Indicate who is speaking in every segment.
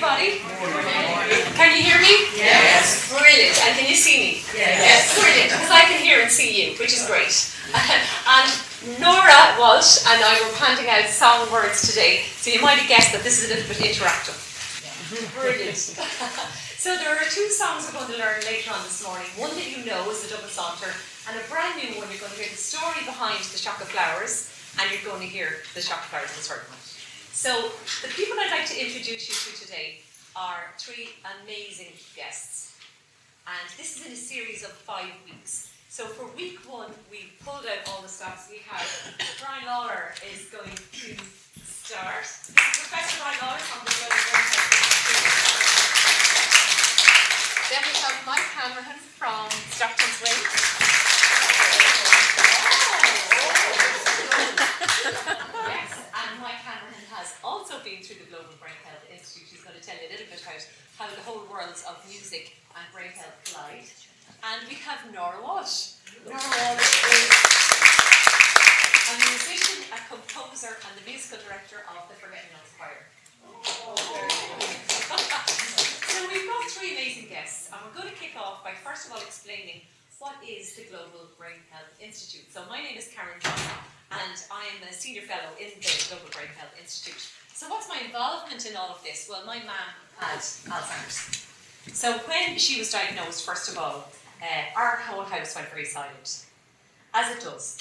Speaker 1: everybody. Can you hear me?
Speaker 2: Yes.
Speaker 1: Brilliant. And can you see me?
Speaker 2: Yes. yes.
Speaker 1: Brilliant, because I can hear and see you, which is great. and Norah Walsh and I were handing out song words today, so you might have guessed that this is a little bit interactive. Brilliant. so there are two songs we're going to learn later on this morning. One that you know is the Double Saunter, and a brand new one you're going to hear the story behind the Shock of Flowers, and you're going to hear the Shock of Flowers this certain So the people I'd like to introduce you to today are three amazing guests. And this is in a series of five weeks. So for week one, we pulled out all the stops. We have Brian Lawlor is going to start. Professor Brian Lawlor from the Then we have Mike Cameron from Stockton's Wing. Oh, oh, oh, yes, and Mike Cameron has also been through the Global Brain Health Institute. She's going to tell you a little bit about how the whole worlds of music and brain health collide. And we have Norah Walsh. Norah Walsh is a musician, a composer, and the musical director of the Forget Me Nots Choir. so we've got three amazing guests, and we're going to kick off by first of all explaining what is the Global Brain Health Institute. So my name is Karen Johnson, and I'm a senior fellow in the Global Brain Health Institute. So what's my involvement in all of this? Well, my mum had Alzheimer's. So when she was diagnosed, first of all, uh, our whole house went very silent, as it does.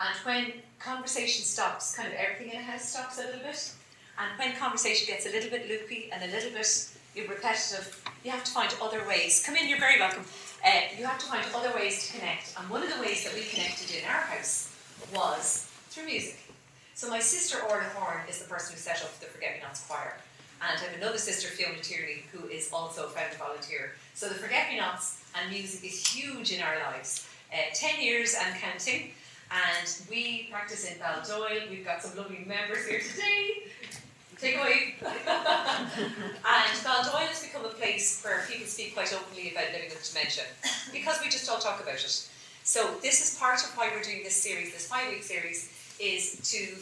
Speaker 1: And when conversation stops, kind of everything in a house stops a little bit. And when conversation gets a little bit loopy and a little bit repetitive, you have to find other ways. Come in, you're very welcome. Uh, you have to find other ways to connect. And one of the ways that we connected in our house was through music. So my sister Orla Horn is the person who set up the Forget Me Nots choir. And I have another sister, Fiona Tierney, who is also a founding volunteer. So the Forget Me Nots and music is huge in our lives. Uh, 10 years and counting. And we practice in Baldoyle. We've got some lovely members here today. Take away. and Baldoyle has become a place where people speak quite openly about living with dementia because we just all talk about it. So this is part of why we're doing this series, this five-week series, is to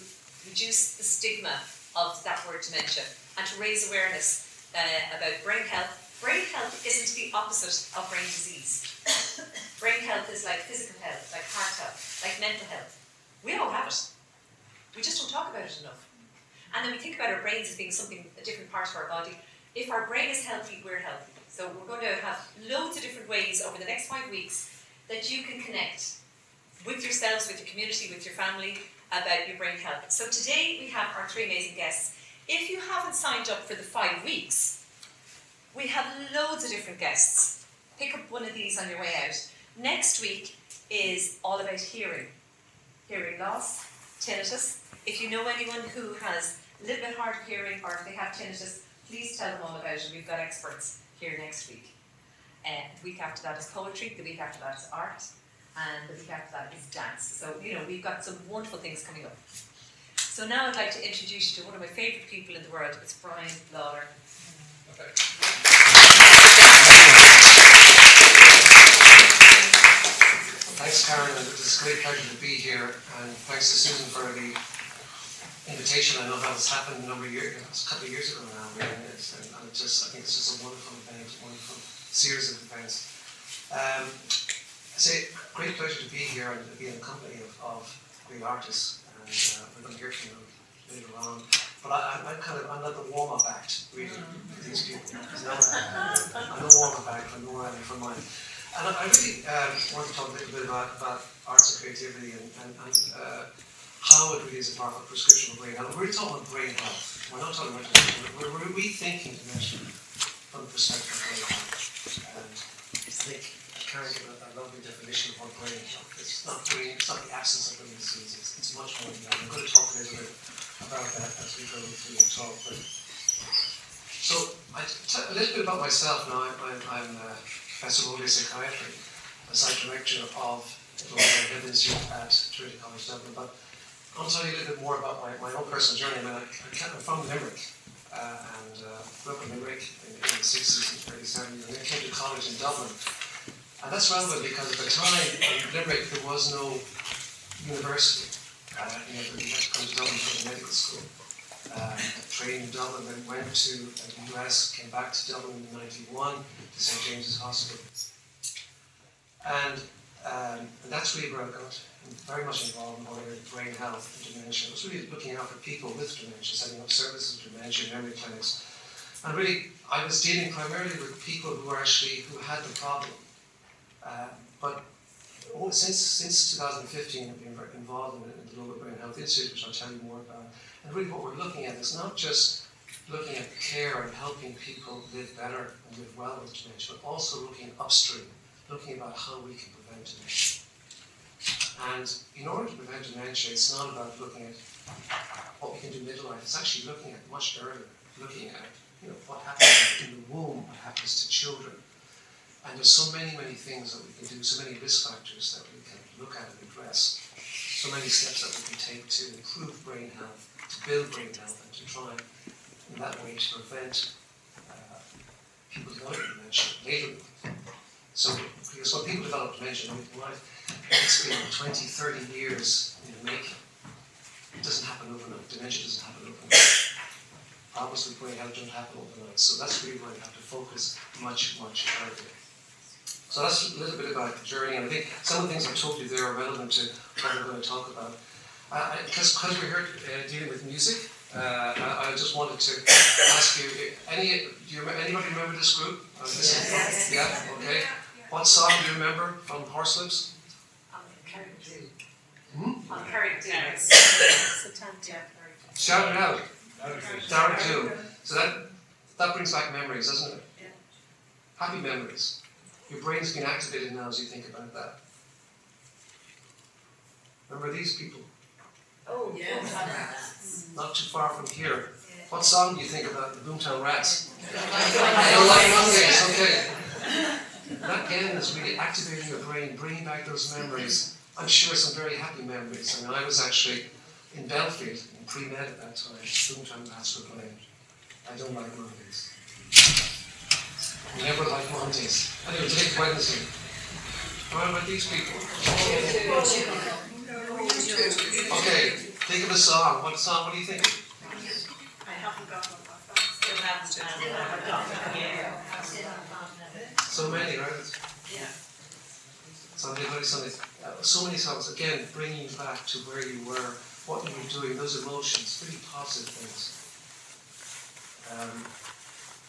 Speaker 1: reduce the stigma of that word dementia and to raise awareness uh, about brain health. Brain health isn't the opposite of brain disease. brain health is like physical health, like heart health, like mental health. We all have it. We just don't talk about it enough. And then we think about our brains as being something, a different part of our body. If our brain is healthy, we're healthy. So we're going to have loads of different ways over the next five weeks that you can connect with yourselves, with your community, with your family about your brain health. So today we have our three amazing guests. If you haven't signed up for the five weeks, we have loads of different guests. Pick up one of these on your way out. Next week is all about hearing, hearing loss, tinnitus. If you know anyone who has a little bit hard of hearing or if they have tinnitus, please tell them all about it. We've got experts here next week. Uh, the week after that is poetry, the week after that is art, and the week after that is dance. So, you know, we've got some wonderful things coming up. So now I'd like to introduce you to one of my favourite people in the world. It's Brian Lawlor. Okay.
Speaker 3: Thanks, Karen, it's a great pleasure to be here. And thanks to Susan for the invitation. I know that has happened a number of years, a couple of years ago now. And, it's, and it's just, I think it's just a wonderful event, wonderful series of events. Um, I say, great pleasure to be here and to be in the company of, of great artists. And uh, we're going to hear from them later on. But I, am kind of, I'm the warm-up act, really, for these people. I'm the warm-up act for Norah and for mine. And I, really um, want to talk a little bit about, about arts and creativity and, and, and uh, how it really is a part of prescription of brain health. We're talking about brain health. We're not talking about we're, we're rethinking dementia from the perspective of brain health. And I think gave a, a lovely definition of what brain health is. It's not brain, it's not the absence of brain disease. It's, it's much more than that. I'm going to talk a little bit about that as we go through the talk. But, so I t- a little bit about myself now. I'm, I'm uh, Professor Rowley Psychiatry, a site director of the Health Institute at Trinity College Dublin. But I'll tell you a little bit more about my, my own personal journey. I mean, I, I'm from Limerick and uh, grew up in Limerick in, in the 60s and early 70s, and then came to college in Dublin. And that's relevant because at the time in Limerick there was no university. Uh, you know, had to come to Dublin for the medical school. uh, trained in Dublin, then went to the US, came back to Dublin in 91 to St James's Hospital. And, um, and that's really where I got very much involved in the area brain health and dementia. I was really looking after people with dementia, setting up services for dementia, memory clinics. And really, I was dealing primarily with people who were actually, who had the problem. Uh, but since, since 2015, I've been involved in, in the Global Brain Health Institute, which I'll tell you more about. And really what we're looking at is not just looking at care and helping people live better and live well with dementia, but also looking upstream, looking about how we can prevent dementia. And in order to prevent dementia, it's not about looking at what we can do midlife, it's actually looking at much earlier, looking at you know, what happens in the womb, what happens to children. And there's so many, many things that we can do, so many risk factors that we can look at and address, so many steps that we can take to improve brain health, to build brain health, and to try in that way to prevent uh, people developing dementia later. So, because when people develop dementia in life, it's been 20, 30 years in the making. It doesn't happen overnight. Dementia doesn't happen overnight. Problems with brain health don't happen overnight. So that's really where you have to focus much, much earlier. So that's a little bit about the journey, and I think some of the things I've told you there are relevant to what I'm going to talk about. Because uh, we're here uh, dealing with music, uh, I, I, just wanted to ask you, any, do you anybody remember this group? Uh, this yes. Yeah, okay. What song do you remember from Horslips?
Speaker 1: Hmm? On Carrick
Speaker 3: Shout it out. Darren too. So that that brings back memories, doesn't it? Yeah. Happy memories. Your brain's been activated now as you think about that. Remember these people?
Speaker 1: Oh, yes.
Speaker 3: Not too far from here. What song do you think about the Boomtown Rats? I don't like Mondays, okay. That again is really activating your brain, bringing back those memories. I'm sure some very happy memories. I mean, I was actually in Belfield, in pre-med at that time, Boomtown Rats were playing. I don't like Mondays. Never like Mondays. Anyway, take Wednesday. What about these people? Okay, think of a song. What song? What do you think?
Speaker 1: I haven't got one. Still
Speaker 3: haven't. So many, right?
Speaker 1: Yeah.
Speaker 3: Sunday, Bloody Sunday. Uh, so many songs. Again, bringing you back to where you were, what you were doing, those emotions, really positive things. Um,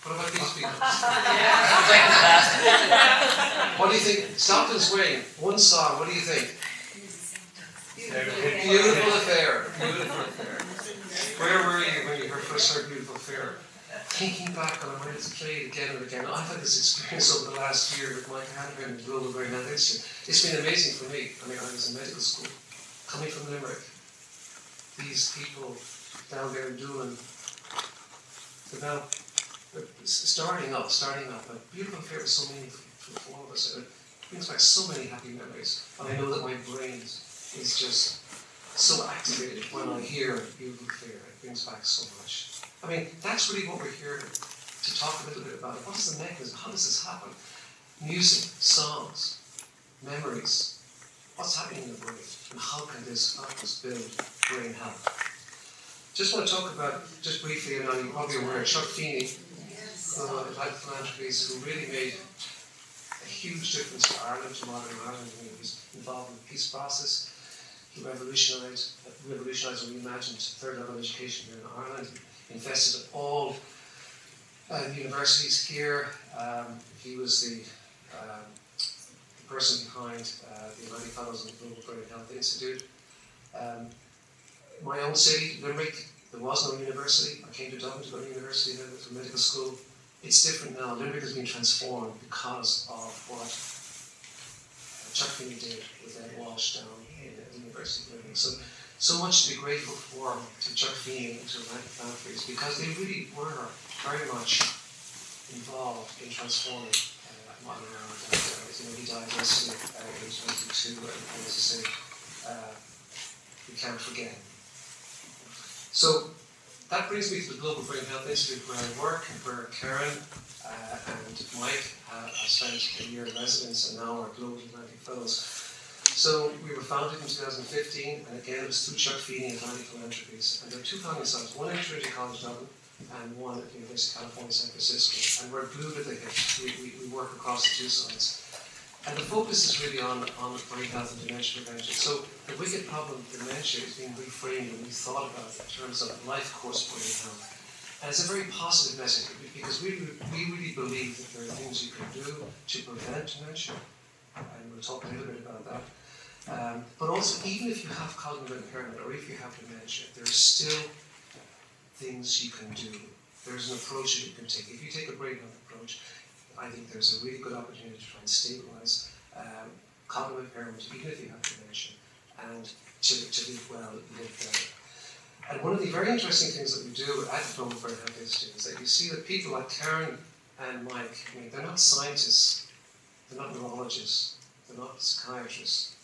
Speaker 3: what about these people? what do you think? Something's and. One song. What do you think? Beautiful affair. Beautiful affair. Where were you when you first heard Beautiful Affair? Thinking back on when it's played again and again, I've had this experience over the last year with Mike Hanrahan and Brain Health Institute. It's been amazing for me. I mean, I was in medical school, coming from Limerick. These people down there in Doolin developed starting up, starting up, a beautiful affair with so many for all of us. It brings back so many happy memories. And I know that my brain is just so activated when I hear beautiful affair. It brings back so much. I mean, that's really what we're here to talk a little bit about. What is the mechanism? How does this happen? Music, songs, memories. What's happening in the brain? And how can this help us build brain health? Just want to talk about, just briefly, and you're probably aware, Chuck Feeney uh, Life Philanthropies who really made a huge difference to Ireland, to modern Ireland. He was involved in the peace process. He revolutionised, revolutionised and reimagined third level education here in Ireland. Invested all uh, universities here. Um, he was the, um, the person behind uh, the Atlantic Fellows and the Global Brain Health Institute. Um, my own city, Limerick, there was no university. I came to Dublin to go to university, then to medical school. It's different now. Limerick has been transformed because of what Chuck Feeney did with Ed Walsh down in the University of Limerick. So, so much to be grateful for to Chuck Feeney and to Atlantic Philanthropies because they really were very much involved in transforming uh, modern Ireland. And, uh, you know, he died yesterday at age 22, and as I say, uh, we can't forget. So that brings me to the Global Brain Health Institute where I work, and where Karen uh, and Mike uh, have spent a year in residence and now are Global Atlantic Fellows. So we were founded in 2015, and again it was through Chuck Feeney and Atlantic Philanthropies. And there are two founding sites, one at Trinity College Dublin and one at the University of California, San Francisco. And we're at the hip. We, we, we work across the two sites. And the focus is really on, on brain health and dementia prevention. So the wicked problem of dementia is being reframed and rethought about in terms of life course brain health. And it's a very positive message because we, we really believe that there are things you can do to prevent dementia. And we'll talk a little bit about that. Um, but also, even if you have cognitive impairment or if you have dementia, there are still things you can do. There's an approach that you can take. If you take a brain health approach, I think there's a really good opportunity to try and stabilize um, cognitive impairment, even if you have dementia, and to, to live well, live better. And one of the very interesting things that we do at the Global Brain Health Institute is that you see that people like Karen and Mike, I mean, they're not scientists, they're not neurologists, they're not psychiatrists,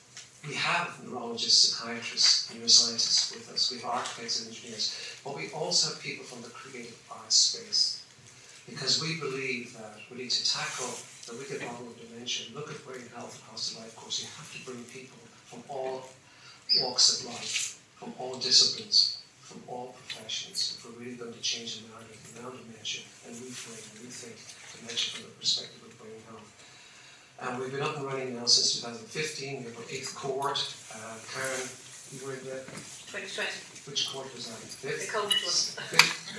Speaker 3: we have neurologists, psychiatrists, neuroscientists with us, we have architects and engineers, but we also have people from the creative arts space. Because we believe that we need to tackle the wicked problem of dementia, look at brain health across the life course. You have to bring people from all walks of life, from all disciplines, from all professions, if we're really going to change the narrative around dementia and reframe and rethink dementia from the perspective of. And we've been up and running now since 2015. We have our eighth cohort. Uh, Karen, you were in the
Speaker 1: 2020.
Speaker 3: Which cohort was that?
Speaker 1: Fifth? The one.
Speaker 3: Fifth.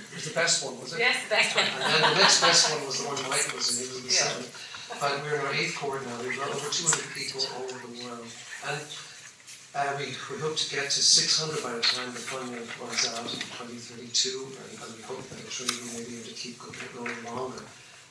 Speaker 3: It was the best one, was it?
Speaker 1: Yes, the best one.
Speaker 3: And then the next best one was the one Mike was in. He was the yeah. seventh. But we're in our eighth cohort now. We've got over 200 people all over the world. And uh, we, we hope to get to 600 by the time the funding runs out in 2032, and, and we hope that it's really may be able to keep going longer.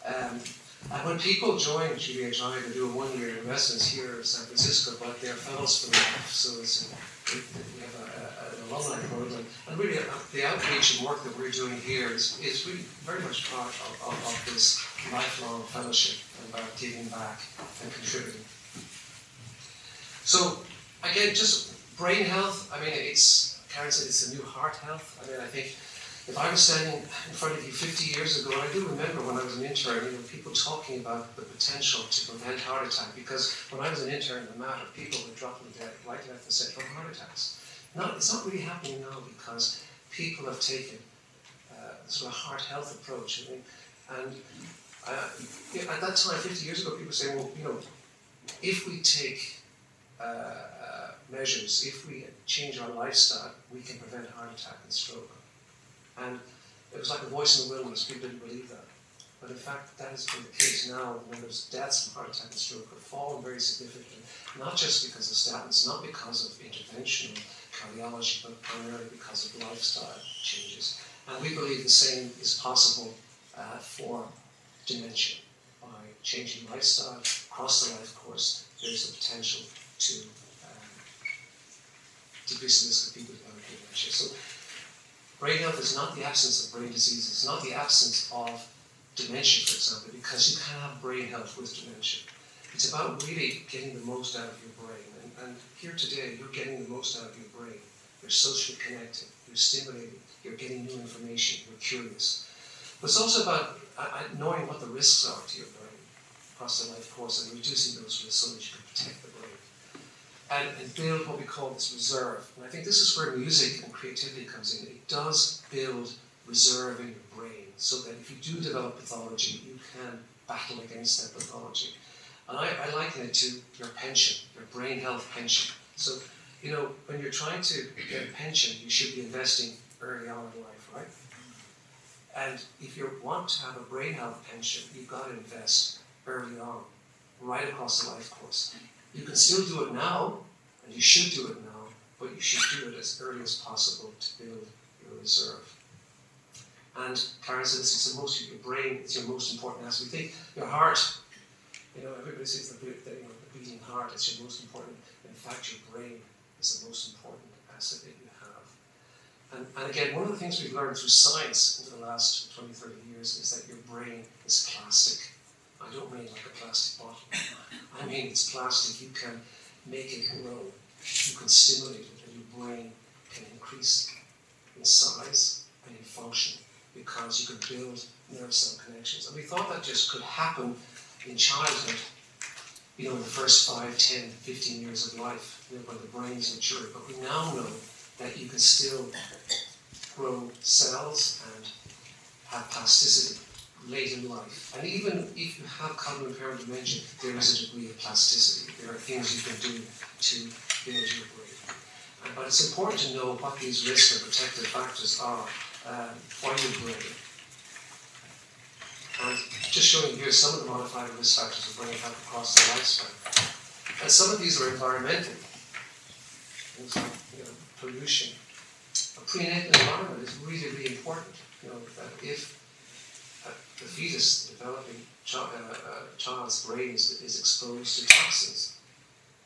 Speaker 3: Um, and when people join GBHI, they do a one-year residence here in San Francisco, but they're fellows for life. So it's a, we have a, a, an alumni program, and really uh, the outreach and work that we're doing here is, is really very much part of, of, of this lifelong fellowship about giving back and contributing. So again, just brain health. I mean, it's Karen said it's a new heart health. I mean, I think if I was standing in front of you 50 years ago, I do remember when I was an intern, you know, people talking about the potential to prevent heart attack, because when I was an intern in the matter, people were dropping dead right, left, and centre from heart attacks. Now, it's not really happening now because people have taken uh, sort of heart health approach. I mean, and uh, at that time, 50 years ago, people were saying, well, you know, if we take uh, uh, measures, if we change our lifestyle, we can prevent heart attack and stroke. And it was like a voice in the wilderness. People didn't believe that. But in fact, that has been the case now. The numbers of deaths from heart attack and stroke have fallen very significantly, not just because of statins, not because of interventional cardiology, but primarily because of lifestyle changes. And we believe the same is possible uh, for dementia. By changing lifestyle across the life course, there's the potential to um, decrease the risk of people developing dementia. So Brain health is not the absence of brain disease, it's not the absence of dementia, for example, because you can have brain health with dementia. It's about really getting the most out of your brain. And, and here today, you're getting the most out of your brain. You're socially connected, you're stimulated, you're getting new information, you're curious. But it's also about uh, uh knowing what the risks are to your brain across the life course and reducing those risks so that you can protect them and, and build what we call this reserve. And I think this is where music and creativity comes in. It does build reserve in your brain so that if you do develop pathology, you can battle against that pathology. And I, I liken it to your pension, your brain health pension. So, you know, when you're trying to get a pension, you should be investing early on in life, right? And if you want to have a brain health pension, you've got to invest early on, right across the life course. You can still do it now, and you should do it now, but you should do it as early as possible to build your reserve. And Karen says it's the most your brain, it's your most important asset. We think your heart, you know, everybody says the, the, you know, the beating heart is your most important. In fact, your brain is the most important asset that you have. And, and again, one of the things we've learned through science over the last 20, 30 years is that your brain is plastic. I don't mean like a plastic bottle. I mean it's plastic. You can make it grow. You can stimulate it, and your brain can increase in size and in function because you can build nerve cell connections. And we thought that just could happen in childhood you know, in the first 5, 10, 15 years of life, you know, when the brain is mature. But we now know that you can still grow cells and have plasticity late in life. And even if you have cognitive impairment dementia, there is a degree of plasticity. There are things you can do to build your brain. But it's important to know what these risk and protective factors are um, for your brain. And just showing here some of the modifiable risk factors of brain health across the lifespan. And some of these are environmental. Things like you know, pollution. A prenatal environment is really, really important. You know, if the fetus, developing uh, uh, child's brain is, is exposed to toxins,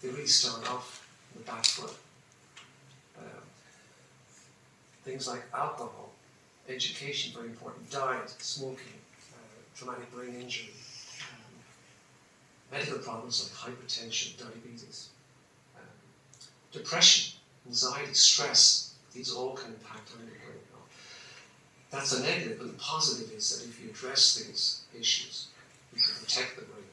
Speaker 3: they really start off on the back foot. Um, things like alcohol, education, very important, diet, smoking, uh, traumatic brain injury, um, medical problems like hypertension, diabetes, um, depression, anxiety, stress, these all can impact on your. That's a negative, but the positive is that if you address these issues, you can protect the brain.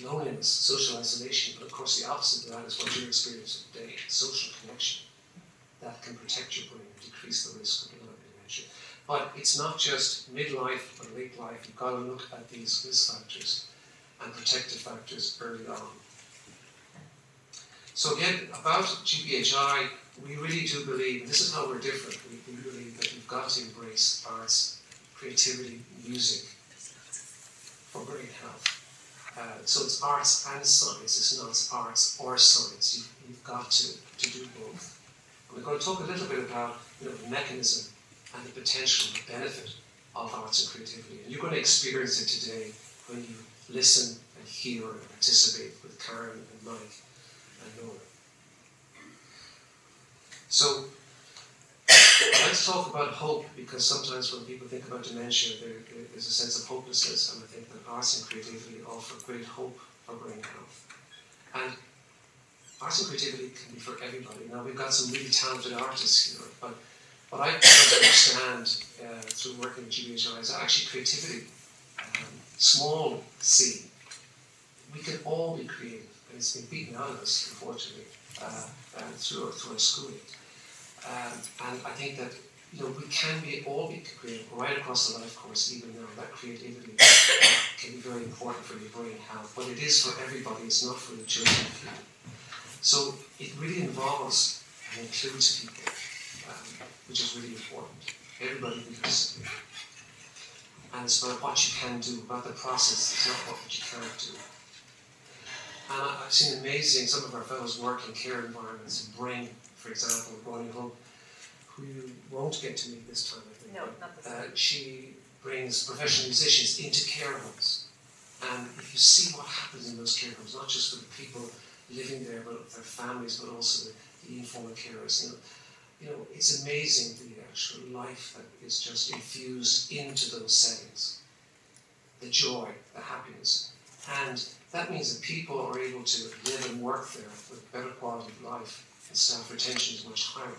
Speaker 3: Loneliness, social isolation, but of course the opposite of that is what you're experiencing today, social connection. That can protect your brain and decrease the risk of dementia. But it's not just midlife or late life, you've got to look at these risk factors and protective factors early on. So again, about GBHI, we really do believe, and this is how we're different, we, we believe that you've got to embrace arts, creativity, music for brain health. Uh, so it's arts and science, it's not arts or science. You, have got to, to do both. And we're going to talk a little bit about you know, the mechanism and the potential, the benefit of arts and creativity. And you're going to experience it today when you listen and hear and participate with Karen and Mike and Norah. So let's talk about hope because sometimes when people think about dementia, there's a sense of hopelessness, and I think that arts and creativity offer great hope for brain health. And arts and creativity can be for everybody. Now we've got some really talented artists here, but what I understand uh, through working with GBHI is actually creativity, um, small c. We can all be creative, and it's been beaten out of us, unfortunately, uh, through, through our schooling. Um, and I think that you know we can be all be creative right across the life course, even now. That creativity can be very important for your brain health, but it is for everybody. It's not for the chosen few. So it really involves and includes people, um, which is really important. Everybody can participate. And it's about what you can do, about the process. It's not what you can't do. And I've seen amazing, some of our fellows work in care environments and bring for example, Bonnie Hope, who you won't get to meet this time, I think.
Speaker 1: No, not this time.
Speaker 3: Uh, she brings professional musicians into care homes. And if you see what happens in those care homes, not just for the people living there, but their families, but also the, the informal carers, you know, you know, it's amazing the actual life that is just infused into those settings. The joy, the happiness. And that means that people are able to live and work there with better quality of life and staff retention is much higher.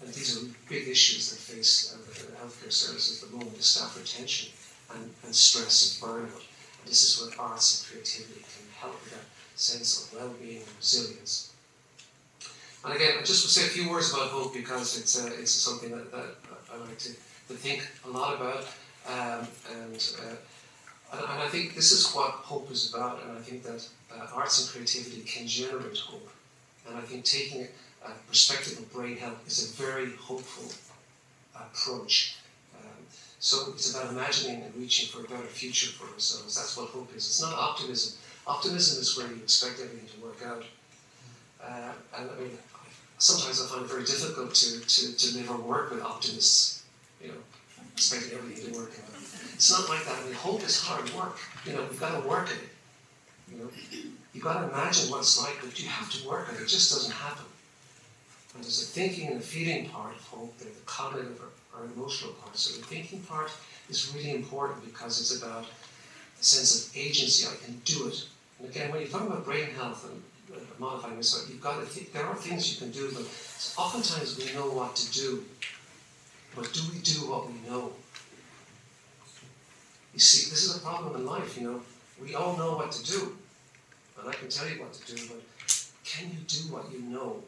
Speaker 3: And these are big issues that face uh, healthcare services at the moment, staff retention and, and stress and burnout. And this is where arts and creativity can help with that sense of well-being and resilience. And again, I just would say a few words about hope because it's, uh, it's something that, that I like to, to think a lot about. Um, and, uh, and, and, I think this is what hope is about, and I think that uh, arts and creativity can generate hope. And I think taking a perspective of brain health is a very hopeful approach. Um, so it's about imagining and reaching for a better future for ourselves. That's what hope is. It's not optimism. Optimism is where you expect everything to work out. Uh, and I mean, sometimes I find it very difficult to, to, to live or work with optimists, you know, expecting everything to work out. It's not like that. I mean, hope is hard work. You know, we've got to work at it. You know, you've got to imagine what it's like, but you have to work at it. It just doesn't happen. And there's a thinking and a feeling part of hope, there's the cognitive or, or emotional part. So the thinking part is really important because it's about a sense of agency. I can do it. And again, when you're talking about brain health and uh, modifying yourself, you've got to think there are things you can do, but oftentimes we know what to do. But do we do what we know? You see, this is a problem in life, you know We all know what to do, and I can tell you what to do, but can you do what you know?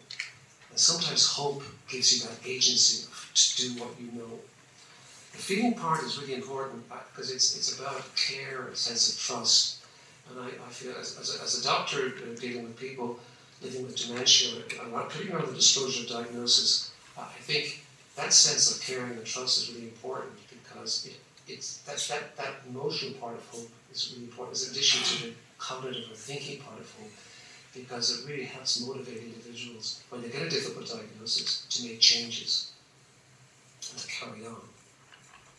Speaker 3: And sometimes hope gives you that agency to do what you know. The feeling part is really important because it's, it's about care, a sense of trust. And I, I feel as, as, a, as a doctor uh, dealing with people living with dementia, putting around the disclosure of diagnosis, uh, I think that sense of caring and trust is really important because it, it's that, that, that emotional part of hope is really important, in addition to the cognitive or thinking part of hope, because it really helps motivate individuals when they get a difficult diagnosis to make changes and to carry on.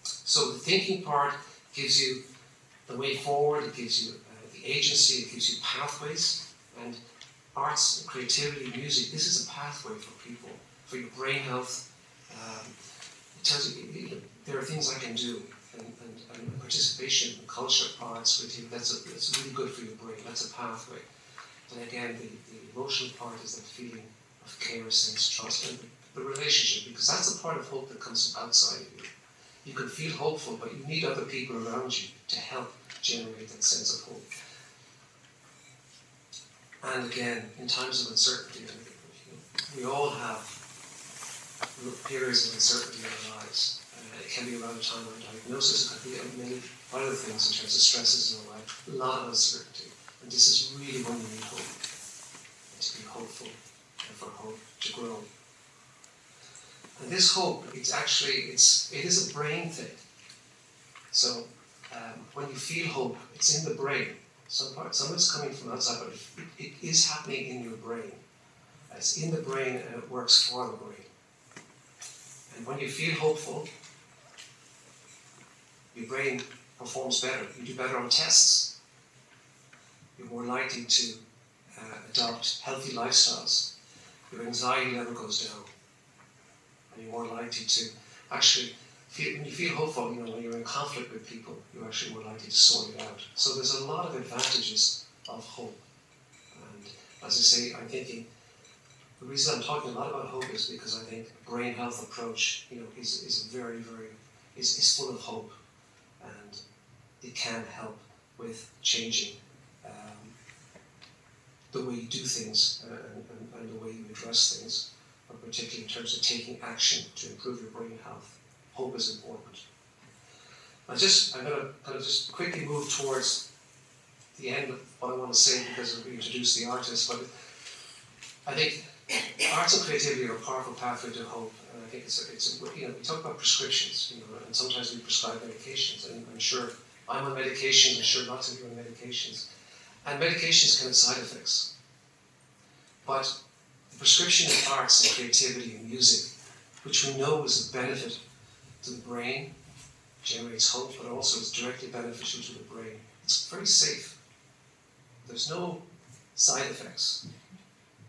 Speaker 3: So the thinking part gives you the way forward, it gives you uh, the agency, it gives you pathways, and arts, creativity, music, this is a pathway for people, for your brain health. Um, it tells you there are things I can do, and, and, and participation in culture, arts, creativity, that's, a, that's really good for your brain, that's a pathway. And again, the, the emotional part is that feeling of care, sense, trust, and the relationship, because that's a part of hope that comes from outside of you. You can feel hopeful, but you need other people around you to help generate that sense of hope. And again, in times of uncertainty, we all have periods of uncertainty in our lives. Can be around a time of diagnosis, it can be many other things in terms of stresses in our life, a lot of uncertainty. And this is really when you need hope, to be hopeful and for hope to grow. And this hope, it's actually, it's, it is a brain thing. So um, when you feel hope, it's in the brain. Some part, some of it's coming from outside, but it, it is happening in your brain. It's in the brain and it works for the brain. And when you feel hopeful, your brain performs better. You do better on tests. You're more likely to uh, adopt healthy lifestyles. Your anxiety level goes down. And you're more likely to actually feel, when you feel hopeful, you know, when you're in conflict with people, you're actually more likely to sort it out. So there's a lot of advantages of hope. And as I say, I'm thinking the reason I'm talking a lot about hope is because I think brain health approach, you know, is, is very, very is, is full of hope and it can help with changing um, the way you do things uh, and, and, and the way you address things, but particularly in terms of taking action to improve your brain health hope is important. I just, I'm going to kind of just quickly move towards the end of what I want to say because we introduced the artist, but I think arts and creativity are a powerful pathway to hope. And I think it's, a, it's you know, we talk about prescriptions, you know, and sometimes we prescribe medications. And I'm sure I'm on medications, I'm sure lots of you are on medications. And medications can have side effects. But the prescription of arts and creativity and music, which we know is a benefit to the brain, generates hope, but also is directly beneficial to the brain. It's very safe. There's no side effects,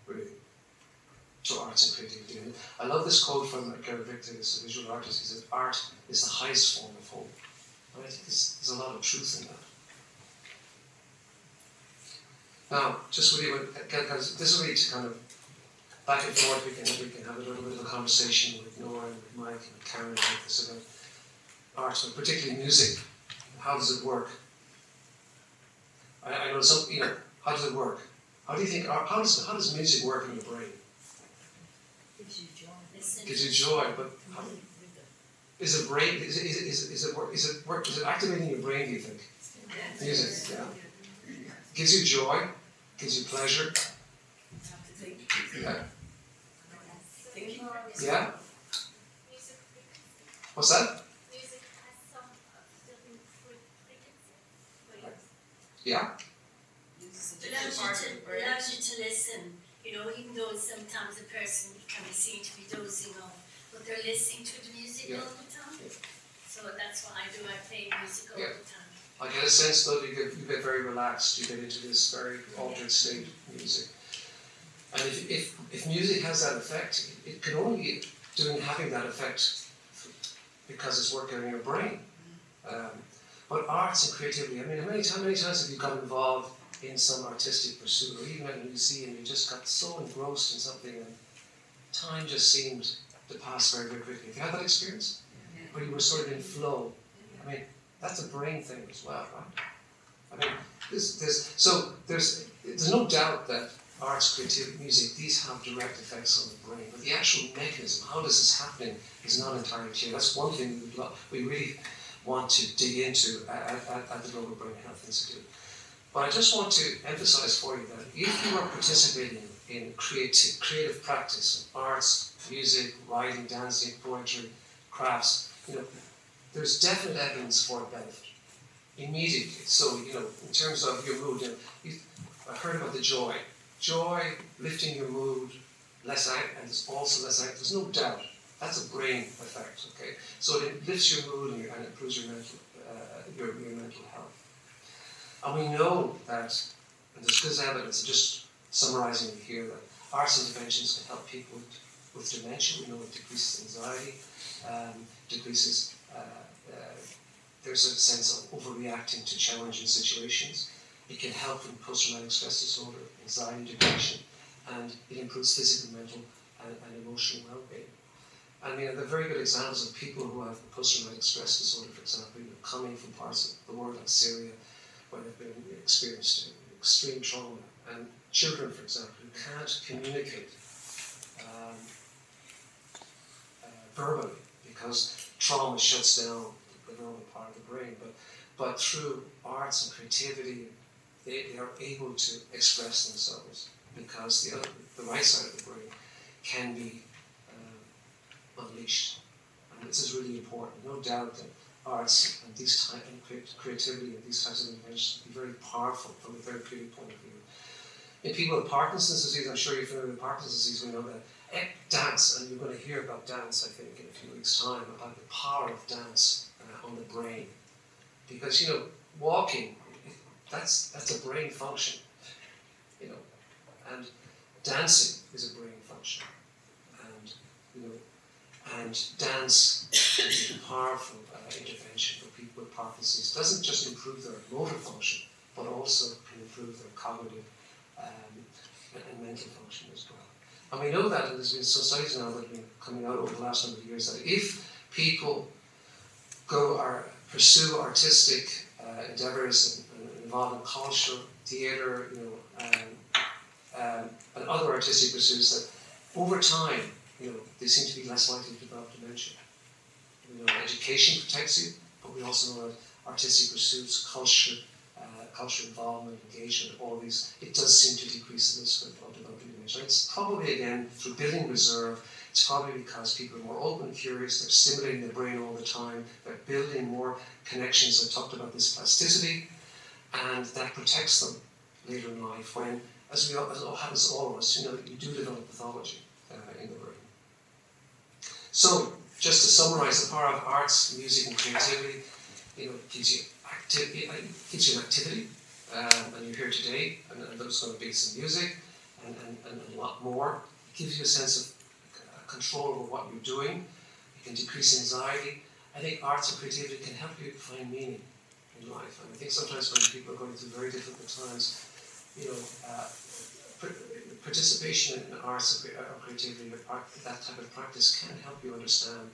Speaker 3: really, to arts and creativity. And I love this quote from Gerhard Richter, this visual artist. He said, Art is the highest form of hope. And I think there's, there's a lot of truth in that. Now, just really, this is to kind of back and forth, we can, we can have a little bit of a conversation with Norah and with Mike and Karen about this about art, but particularly music. How does it work? I, I know some, you know, how does it work? How do you think, how does, how does music work in your brain?
Speaker 2: Gives you joy.
Speaker 3: Gives you joy, but how, is it brain, is it, is it, is it, is it, work, is it work, is it activating your brain, do you think? Music, yeah. Gives you joy, gives you pleasure. Yeah. Yeah? What's that? Yeah?
Speaker 2: Allows you, to, allows you to listen, you know, even though sometimes a person be seen to be dozing off, but they're listening to the music
Speaker 3: Yeah.
Speaker 2: all the time.
Speaker 3: Yeah.
Speaker 2: So that's what I do, I play music all
Speaker 3: Yeah.
Speaker 2: the time.
Speaker 3: I get a sense though you get, you get very relaxed, you get into this very altered state of music. And if, if, if music has that effect, it can only be doing having that effect because it's working on your brain. Um, but arts and creativity, I mean, how many, how many times have you got involved in some artistic pursuit, or even at a museum, you just got so engrossed in something and time just seemed to pass very, very quickly. Have you had that experience? Where you were sort of in flow. I mean, that's a brain thing as well, right? I mean, there's, there's, so there's, there's no doubt that arts, creativity, music, these have direct effects on the brain. But the actual mechanism, how this is happening, is not entirely clear. That's one thing we really want to dig into at, at, at the Global Brain Health Institute. But I just want to emphasize for you that if you are participating in creative, creative practice, arts, music, writing, dancing, poetry, crafts, you know, there's definite evidence for benefit immediately. So, you know, in terms of your mood, you know, I heard about the joy. Joy, lifting your mood, less ang- and there's also less anxiety. There's no doubt. That's a brain effect, okay? So it lifts your mood and, your, and improves your mental, uh, your, your mental health. And we know that, and there's good evidence, just summarizing here, that arts interventions can help people with, with dementia. We know it decreases anxiety, um, decreases uh, uh, there's a sense of overreacting to challenging situations. It can help in post-traumatic stress disorder, anxiety, depression, and it improves physical, mental, and, and emotional well-being. I mean, there are very good examples of people who have post-traumatic stress disorder, for example, you know, coming from parts of the world like Syria, where they've been experienced extreme trauma, and children, for example, who can't communicate um, uh, verbally because trauma shuts down the normal part of the brain. But, but through arts and creativity, they, they are able to express themselves because the, other, the right side of the brain can be uh, unleashed. And this is really important. No doubt that arts and these type of creativity and these types of inventions be very powerful from a therapeutic point of view. In people with Parkinson's disease, I'm sure you're familiar with Parkinson's disease, we know that dance, and you're going to hear about dance, I think, in a few weeks' time, about the power of dance uh, on the brain. Because, you know, walking, that's, that's a brain function, you know, and dancing is a brain function. And, you know, and dance is a powerful uh, intervention for people with Parkinson's. It doesn't just improve their motor function, but also can improve their cognitive um, and mental function as well. And we know that, there's been some studies now that have been coming out over the last number of years, that if people go or pursue artistic uh, endeavors and in culture, theater, you know, um, um, and other artistic pursuits that over time, you know, they seem to be less likely to develop dementia. You know, education protects you, but we also know that artistic pursuits, culture, cultural involvement, engagement, all these, it does seem to decrease the risk of developing dementia. It's probably again through building reserve it's probably because people are more open curious, they're stimulating their brain all the time, they're building more connections. I've talked about this plasticity, and that protects them later in life when, as, we, as it happens to all of us, you know, you do develop pathology uh, in the brain. So, just to summarize, the power of arts, music, and creativity, you know, gives you activity, uh, you an activity, um, and you're here today, and, and there's going to be some music and, and, and a lot more. It gives you a sense of control over what you're doing. It can decrease anxiety. I think arts and creativity can help you find meaning in life. And I think sometimes when people are going through very difficult times, you know, uh, participation in arts or creativity, that type of practice can help you understand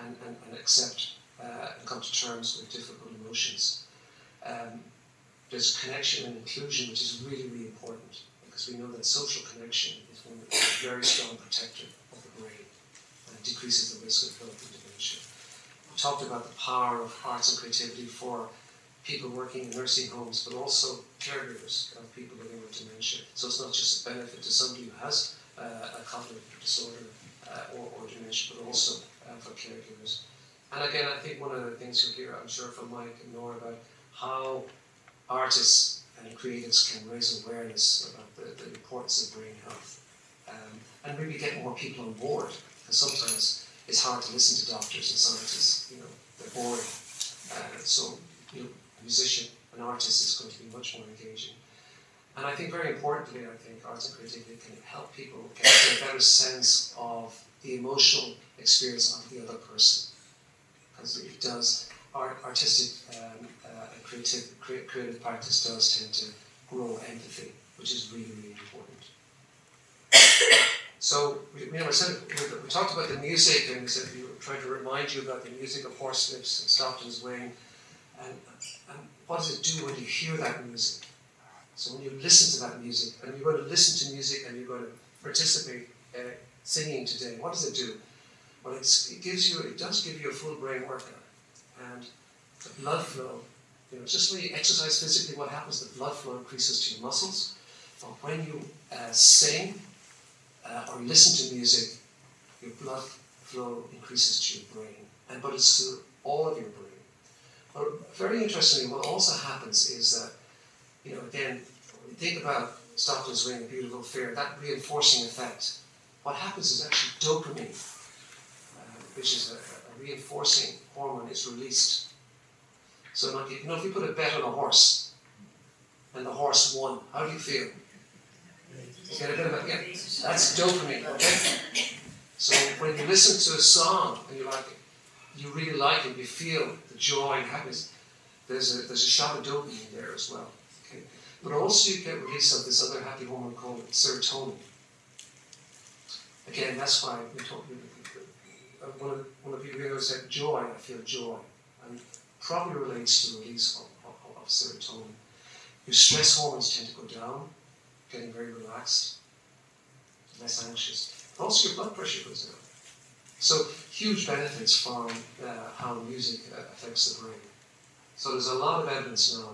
Speaker 3: and, and, and accept uh, and come to terms with difficult emotions. Um, there's connection and inclusion, which is really, really important because we know that social connection is one a very strong protector of the brain and decreases the risk of developing dementia. We talked about the power of arts and creativity for people working in nursing homes, but also caregivers of people living with dementia. So it's not just a benefit to somebody who has uh, a cognitive disorder uh, or, or, dementia, but also uh, for caregivers. And again, I think one of the things you'll hear, I'm sure, from Mike and Norah about how artists and creatives can raise awareness about the, the importance of brain health um, and maybe get more people on board because sometimes it's hard to listen to doctors and scientists, you know, they're boring. Uh, so, you know, a musician, an artist is going to be much more engaging. And I think very importantly, I think arts and creativity can help people get a better sense of the emotional experience of the other person. Because it does, art, artistic um, uh, creative, creative practice does tend to grow empathy, which is really, really important. So, we, you know, we, said, we, talked about the music, and we said we trying to remind you about the music of Horslips and Stockton's Wing. And, and what does it do when you hear that music? So when you listen to that music, and you're going to listen to music and you're going to participate uh, singing today, what does it do? Well, it gives you, it does give you a full brain workout. And the blood flow, you know, just when you exercise physically, what happens? The blood flow increases to your muscles. But when you uh, sing uh, or listen to music, your blood flow increases to your brain. And but it's to all of your brain. But very interestingly, what also happens is that, you know, again, think about Stockton's Wing, A Beautiful Affair, that reinforcing effect, what happens is actually dopamine, uh, which is a, reinforcing hormone, is released. So, you know, if you put a bet on a horse and the horse won, how do you feel? Get a bit of a, yeah, that's dopamine, okay? So when you listen to a song and you like it, you really like it, you feel the joy and happiness, there's a, there's a shot of dopamine there as well. Okay? But also you get release of this other happy hormone called serotonin. Again, that's why we talk, uh, one of, one of the people here said joy, I feel joy. And probably relates to the release of, of, of serotonin. Your stress hormones tend to go down, getting very relaxed, less anxious. Also, your blood pressure goes down. So, huge benefits from uh, how music uh, affects the brain. So, there's a lot of evidence now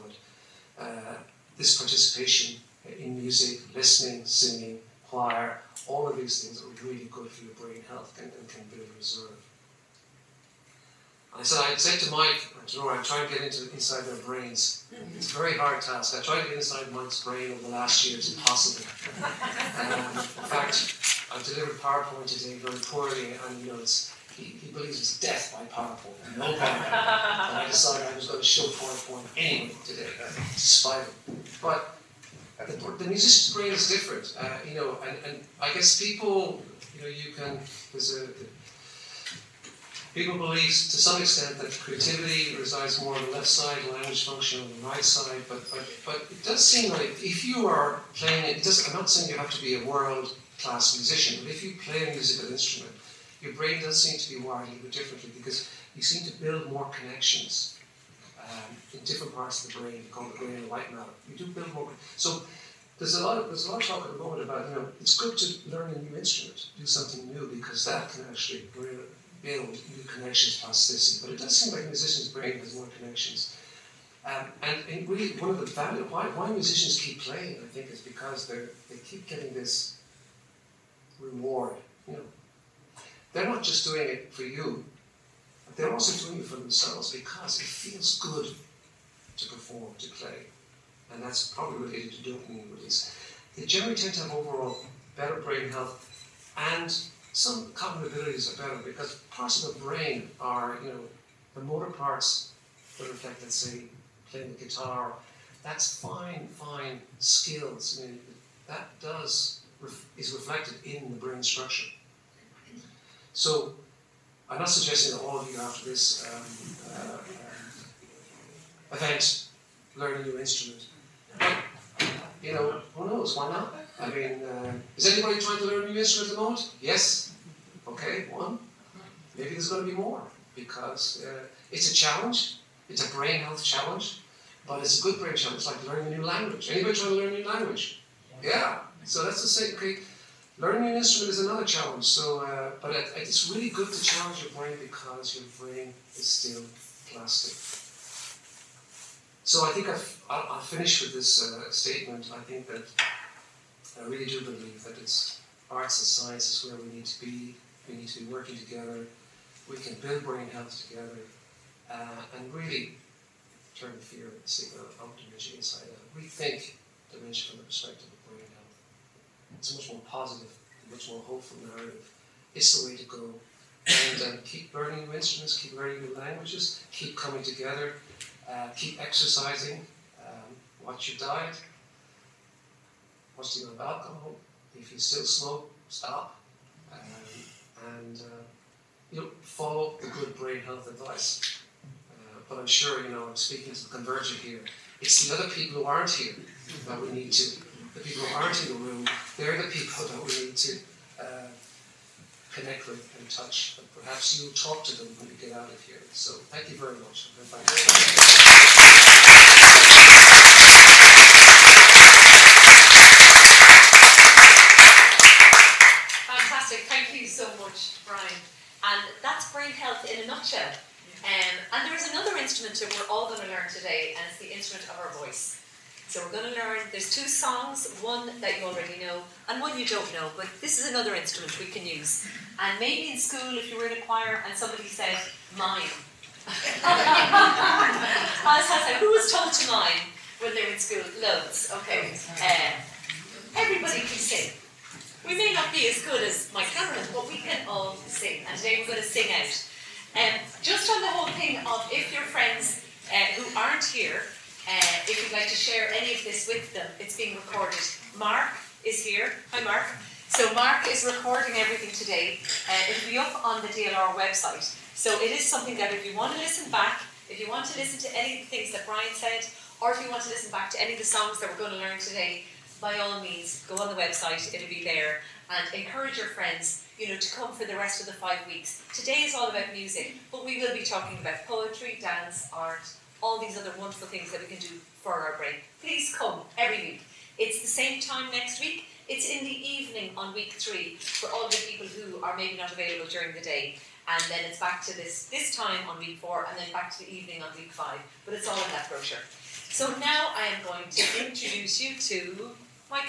Speaker 3: that uh, this participation in music, listening, singing, choir, all of these things that are really good for your brain health and, and can build reserve. I said, I said to Mike, I don't know, I'm trying to get into inside their brains. It's a very hard task. I tried to get inside Mike's brain over the last year. It's impossible. um, in fact, I've delivered PowerPoint today very poorly, and you know, it's, he, he believes it's death by PowerPoint. No PowerPoint. and I decided I was going to show PowerPoint anyway today, despite it. But the, musician's brain is different, uh, you know, and, and I guess people, you know, you can, there's a, People believe to some extent that creativity resides more on the left side, language function on the right side, but, but, but it does seem like if you are playing it, does, I'm not saying you have to be a world class musician, but if you play a musical instrument, your brain does seem to be wired a little differently because you seem to build more connections um, in different parts of the brain, called the brain and white matter. You do build more. So there's a lot of there's a lot of talk at the moment about you know it's good to learn a new instrument, do something new because that can actually build new connections plasticity. But it does seem like a musician's brain has more connections. Um, and, and really, one of the value why, why musicians keep playing, I think, is because they they keep getting this reward. You know, they're not just doing it for you, they're also doing it for themselves because it feels good to perform, to play, and that's probably related to dopamine release. They generally tend to have overall better brain health and some cognitive abilities are better because parts of the brain are, you know, the motor parts that reflect, let's say, playing the guitar. That's fine, fine skills. I mean, that does is reflected in the brain structure. So, I'm not suggesting that all of you after this um, uh, um, event learn a new instrument. You know, who knows? Why not? I mean, uh, is anybody trying to learn a new instrument at the moment? Yes? Okay, one. Maybe there's going to be more because uh, it's a challenge. It's a brain health challenge, but it's a good brain challenge. It's like learning a new language. Anybody trying to learn a new language? Yeah. So that's the same. Okay, learning an instrument is another challenge. So, uh, but it, it's really good to challenge your brain because your brain is still plastic. So I think I've, I'll, I'll finish with this uh, statement. I think that I really do believe that it's arts and science is where we need to be. We need to be working together. We can build brain health together, uh, and really turn the fear and stigma out dementia inside out. We think dementia from the perspective. It's a much more positive, much more hopeful narrative. It's the way to go. And um, keep learning new instruments, keep learning new languages, keep coming together, uh, keep exercising, um, watch your diet, watch the amount alcohol. If you still smoke, stop. Um, and uh, you know, follow the good brain health advice. Uh, but I'm sure, you know, I'm speaking to the convergent here. It's the other people who aren't here that we need to, the people who aren't in the room, they're the people that we need to uh, connect with and touch. But perhaps you'll talk to them when you get out of here. So thank you very much.
Speaker 1: Fantastic. Thank you so much, Brian. And that's brain health in a nutshell. Um, and there's another instrument that we're all going to learn today, and it's the instrument of our voice. So we're going to learn, there's two songs, one that you already know and one you don't know, but this is another instrument we can use. And maybe in school, if you were in a choir and somebody said, mime. Who was told to mime when they were in school? Loads, okay. Uh, everybody can sing. We may not be as good as Mike Hanrahan, but we can all sing. And today we're going to sing out. Um, just on the whole thing of if your friends uh, who aren't here uh, if you'd like to share any of this with them, it's being recorded. Mark is here. Hi, Mark. So Mark is recording everything today. Uh, it'll be up on the DLR website. So it is something that if you want to listen back, if you want to listen to any of the things that Brian said, or if you want to listen back to any of the songs that we're going to learn today, by all means, go on the website. It'll be there, and encourage your friends, you know, to come for the rest of the five weeks. Today is all about music, but we will be talking about poetry, dance, art, all these other wonderful things that we can do for our brain. Please come every week. It's the same time next week. It's in the evening on week three for all the people who are maybe not available during the day. And then it's back to this this time on week four, and then back to the evening on week five. But it's all in that brochure. So now I am going to introduce you to Mike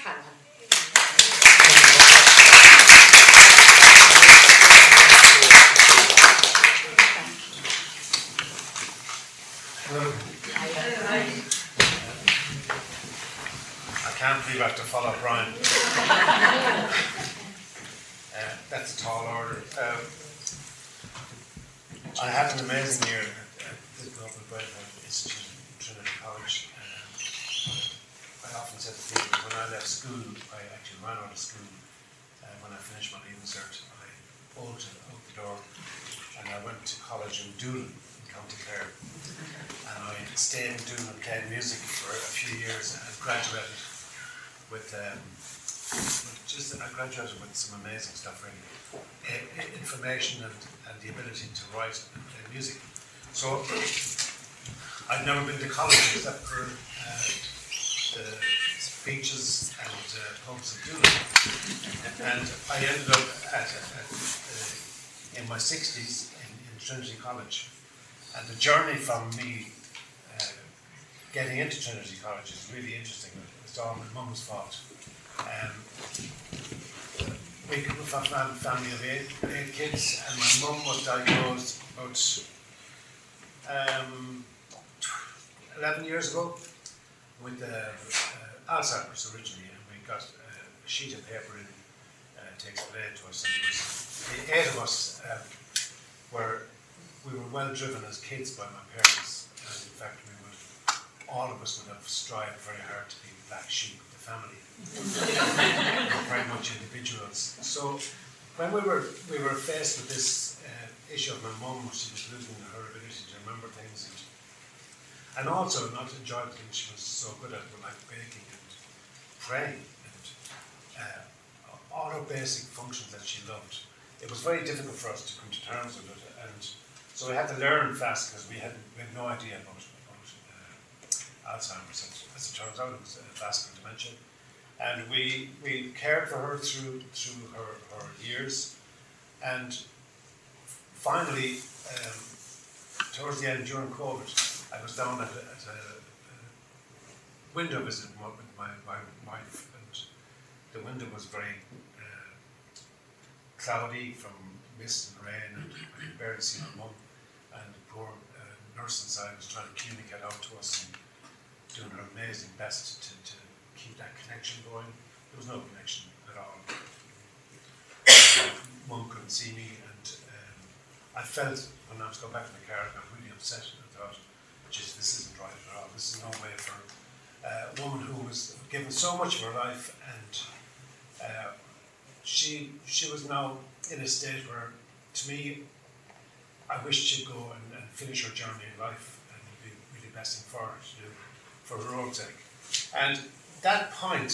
Speaker 1: Hanrahan.
Speaker 4: can't believe I have to follow Brian. uh, that's a tall order. Um, I had an amazing year at the Global Brain Health Institute in Trinity College. Um, I often said to people when I left school, I actually ran out of school. Uh, when I finished my leaving cert, I bolted out the door and I went to college in Doolin in County Clare. And I stayed and played music for a few years and graduated with, um, with just I graduated with some amazing stuff really, information and, and the ability to write and play music. So I'd never been to college except for uh, the beaches and uh, pubs of Doolin, and I ended up at, at uh, in my sixties in, in, Trinity College, and the journey from me uh, getting into Trinity College is really interesting It's all my mum's fault. Um, we have a family of eight, eight kids, and my mum was diagnosed about um, 11 years ago with uh, uh, Alzheimer's originally, and we got a sheet of paper in uh, to explain to us. And was, the eight of us um, were we were well driven as kids by my parents, and in fact, we would all of us would have strived very hard to be the black sheep of the family. very much individuals. So when we were we were faced with this uh, issue of my mum, she was losing her ability to remember things, and, and also not enjoy the things she was so good at, like baking and praying and uh, all her basic functions that she loved. It was very difficult for us to come to terms with it, and so we had to learn fast because we had we had no idea about, about uh, Alzheimer's as it turns out, it was vascular dementia. And we, we cared for her through, through her, her years. And finally, um, towards the end, during COVID, I was down at a, at a, a window visit with my, my wife, and the window was very uh, cloudy from mist and rain, and I could barely see my mum. And the poor uh, nurse inside was trying to communicate out to us. And, doing her amazing best to, to keep that connection going. There was no connection at all. Mum couldn't see me, and um, I felt when I was going back to the car, I got really upset I thought, "Geez, this isn't right at all. This is no way for uh, a woman who was given so much of her life, and uh, she she was now in a state where, to me, I wish she'd go and, and finish her journey in life, and be really best for her to do for her own sake. And that point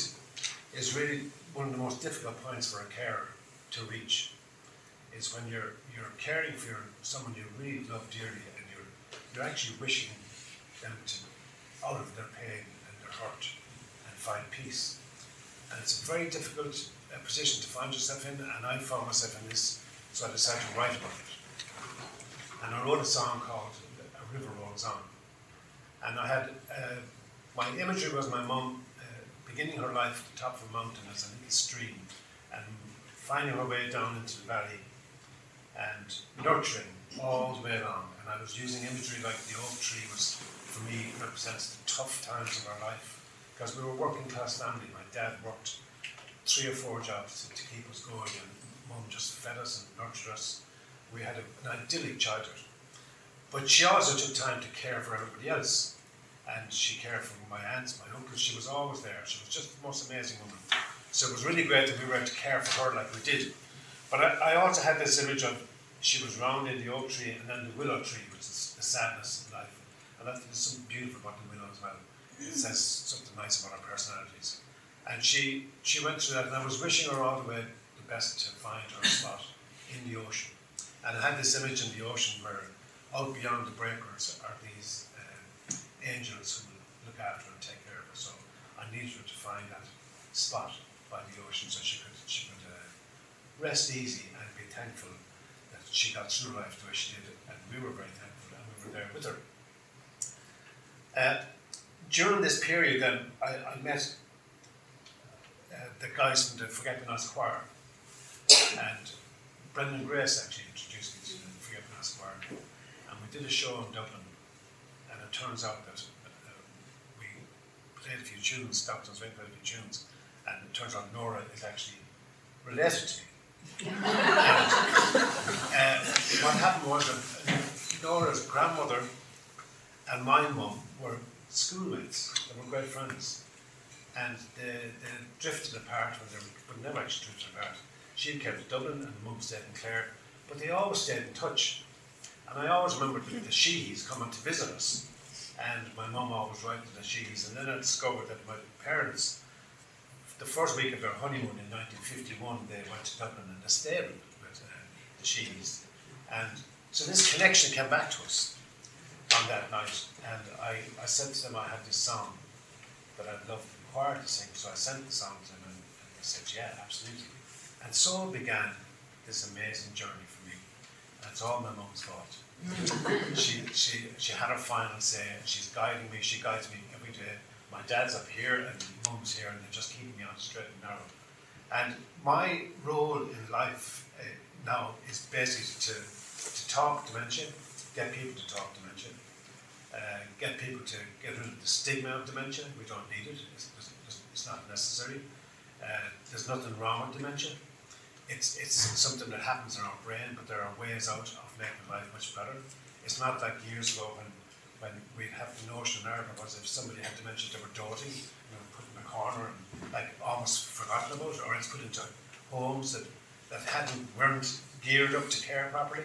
Speaker 4: is really one of the most difficult points for a carer to reach. is when you're you're caring for your, someone you really love dearly, and you're you're actually wishing them to out of their pain and their hurt and find peace. And it's a very difficult uh, position to find yourself in, and I found myself in this, so I decided to write about it. And I wrote a song called "A River Rolls On," and I had uh, my imagery was my mum uh, beginning her life at the top of a mountain as a little stream, and finding her way down into the valley, and nurturing all the way along. And I was using imagery like the oak tree was for me represents the tough times of our life because we were working class family. My dad worked three or four jobs to, to keep us going, and mum just fed us and nurtured us. We had a, an idyllic childhood. But she also took time to care for everybody else. And she cared for my aunts, my uncles. She was always there. She was just the most amazing woman. So it was really great that we were able to care for her like we did. But I, I also had this image of she was round in the oak tree and then the willow tree, which is the sadness of life. And that, there's something beautiful about the willow as well. It mm. says something nice about our personalities. And she, she went through that, and I was wishing her all the way the best to find her spot in the ocean. And I had this image in the ocean where out beyond the breakers are these uh, angels who will look after and take care of her. So I needed her to find that spot by the ocean so she could, she could uh, rest easy and be thankful that she got through life the way she did. And we were very thankful and we were there with her. Uh, during this period, then I, I met uh, the guys from the Forget Me Not Choir, and Brendan Grace actually introduced me to the Me Not Choir, and we did a show in Dublin, and it turns out that uh, we played a few tunes, Stockton's Wing played a few tunes, and it turns out Norah is actually related to me. and, uh, what happened was that Norah's grandmother and my mum were schoolmates. They were great friends. And they, they drifted apart when they were, but never actually drifted apart. She came to Dublin and mum stayed in Clare, but they always stayed in touch. And I always remembered the, Sheehy's coming to visit us. And my mum always wrote to the Sheehy's. And then I discovered that my parents, the first week of their honeymoon in 1951, they went to Dublin and they stayed with uh, the Sheehy's. And so this connection came back to us on that night, and I, I said to them I had this song that I'd love the choir to sing, so I sent the song to them, and, and they said, yeah, absolutely. And so began this amazing journey for me. And it's all my mum's fault. she, she, she had her final say, and she's guiding me, she guides me every day. My dad's up here, and mum's here, and they're just keeping me on straight and narrow. And my role in life uh, now is basically to, to talk dementia, get people to talk dementia, uh, get people to get rid of the stigma of dementia. We don't need it, it's, it's, it's not necessary. Uh, there's nothing wrong with dementia. It's, it's something that happens in our brain, but there are ways out of making life much better. It's not like years ago when, when we'd have the notion in America was if somebody had dementia, they were doting, you know, put in a corner and like almost forgotten about or it's put into homes that, that hadn't weren't geared up to care properly.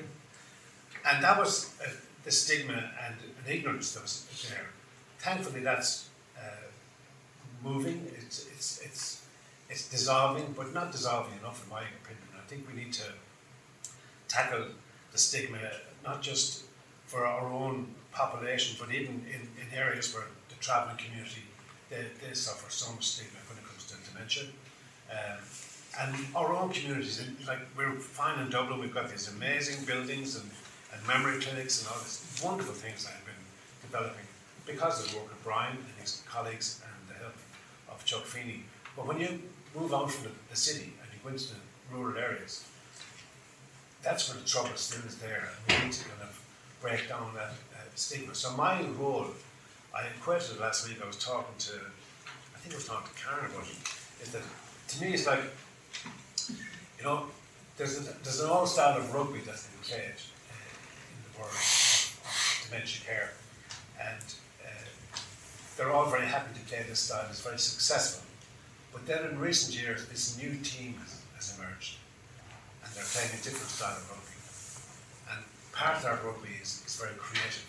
Speaker 4: And that was uh, the stigma and an ignorance that was there. Thankfully, that's uh, moving. It's, it's, it's, it's dissolving, but not dissolving enough, in my opinion. I think we need to tackle the stigma, not just for our own population, but even in, in areas where the travelling community they, they suffer so much stigma when it comes to dementia. Um, and our own communities, like we're fine in Dublin, we've got these amazing buildings and and memory clinics and all these wonderful things that have been developing because of the work of Brian and his colleagues and the help of Chuck Feeney. But when you move on from the, the city and you go into the rural areas, that's where the trouble still is there, and we need to kind of break down that uh, stigma. So my role, I quoted last week. I was talking to, I think I was talking to Karen about it. Is that to me it's like, you know, there's a, there's an old style of rugby that's been played, or dementia care. And uh, they're all very happy to play this style, it's very successful. But then in recent years, this new team has, has emerged, and they're playing a different style of rugby. And part of that rugby is, is very creative.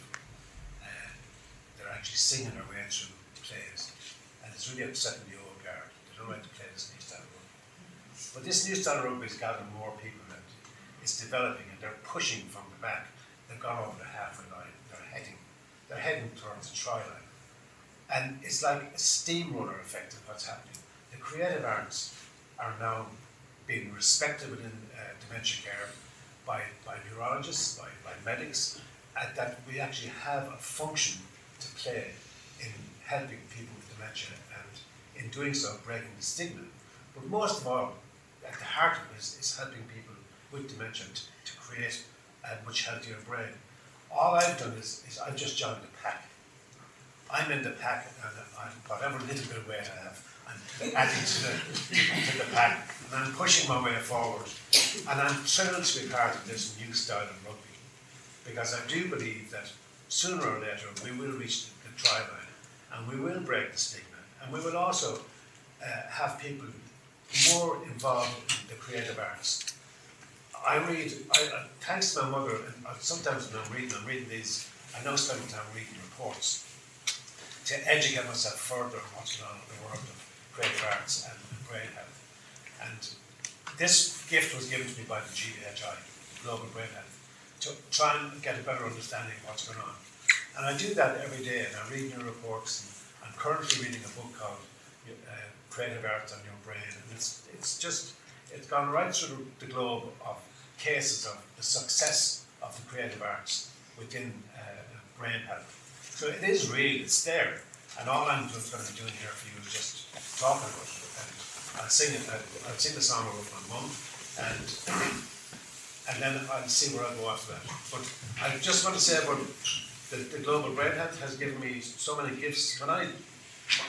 Speaker 4: Uh, they're actually singing their way through plays, and it's really upsetting the old guard. They don't like to play this new style of rugby. But this new style of rugby is gathering more people, and is developing and they're pushing from the back. They've gone over the halfway line. They're heading. They're heading towards the try line. And it's like a steamroller effect of what's happening. Creative arts are now being respected within uh, dementia care by, by neurologists, by, by medics, and that we actually have a function to play in helping people with dementia and in doing so breaking the stigma. But most of all, at the heart of it is, helping people with dementia to, to create a much healthier brain. All I've done is, is I've just joined the pack. I'm in the pack, and I'm, whatever little bit of weight I have, adding to the, to the pack, and I'm pushing my way forward. And I'm thrilled to be part of this new style of rugby, because I do believe that sooner or later we will reach the, the try line, and we will break the stigma, and we will also uh, have people more involved in the creative arts. I read, I, uh, thanks to my mother, and sometimes when I'm reading, I'm reading these, I now spend time reading reports to educate myself further on what's going on in the world creative arts and brain health. And this gift was given to me by the GBHI, Global Brain Health, to try and get a better understanding of what's going on. And I do that every day, and I read new reports. And I'm currently reading a book called uh, Creative Arts on Your Brain, and it's it's just it's gone right through the globe of cases of the success of the creative arts within uh, brain health. So it is real, it's there, and all I'm just going to be doing here for you is just talking about it. And I'll sing it. I'll, sing the song with my mum, and and then I'll see where I'll go after that. But I just want to say about the, the Global Brain Health has given me so many gifts. When I